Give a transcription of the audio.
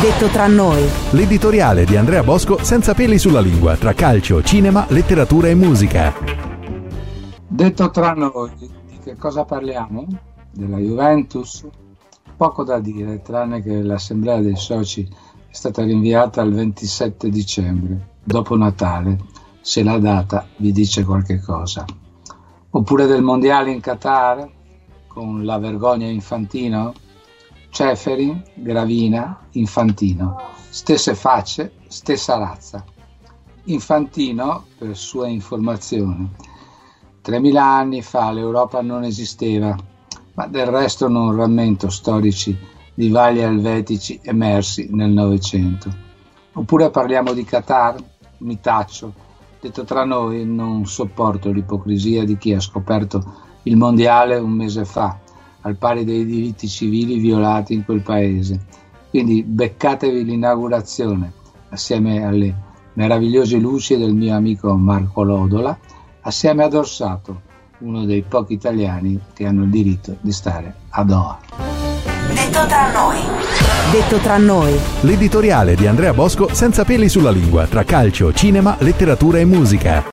Detto tra noi. L'editoriale di Andrea Bosco senza peli sulla lingua tra calcio, cinema, letteratura e musica. Detto tra noi, di che cosa parliamo? Della Juventus? Poco da dire, tranne che l'assemblea dei soci è stata rinviata al 27 dicembre, dopo Natale, se la data vi dice qualche cosa. Oppure del mondiale in Qatar, con la vergogna infantino? Ceferi, Gravina, Infantino, stesse facce, stessa razza. Infantino, per sua informazione, 3000 anni fa l'Europa non esisteva, ma del resto non rammento storici di valli elvetici emersi nel Novecento. Oppure parliamo di Qatar? Mi taccio. Detto tra noi, non sopporto l'ipocrisia di chi ha scoperto il mondiale un mese fa al pari dei diritti civili violati in quel paese. Quindi beccatevi l'inaugurazione assieme alle meravigliose luci del mio amico Marco Lodola, assieme ad Orsato, uno dei pochi italiani che hanno il diritto di stare a Doha. Detto tra noi. Detto tra noi. L'editoriale di Andrea Bosco senza peli sulla lingua tra calcio, cinema, letteratura e musica.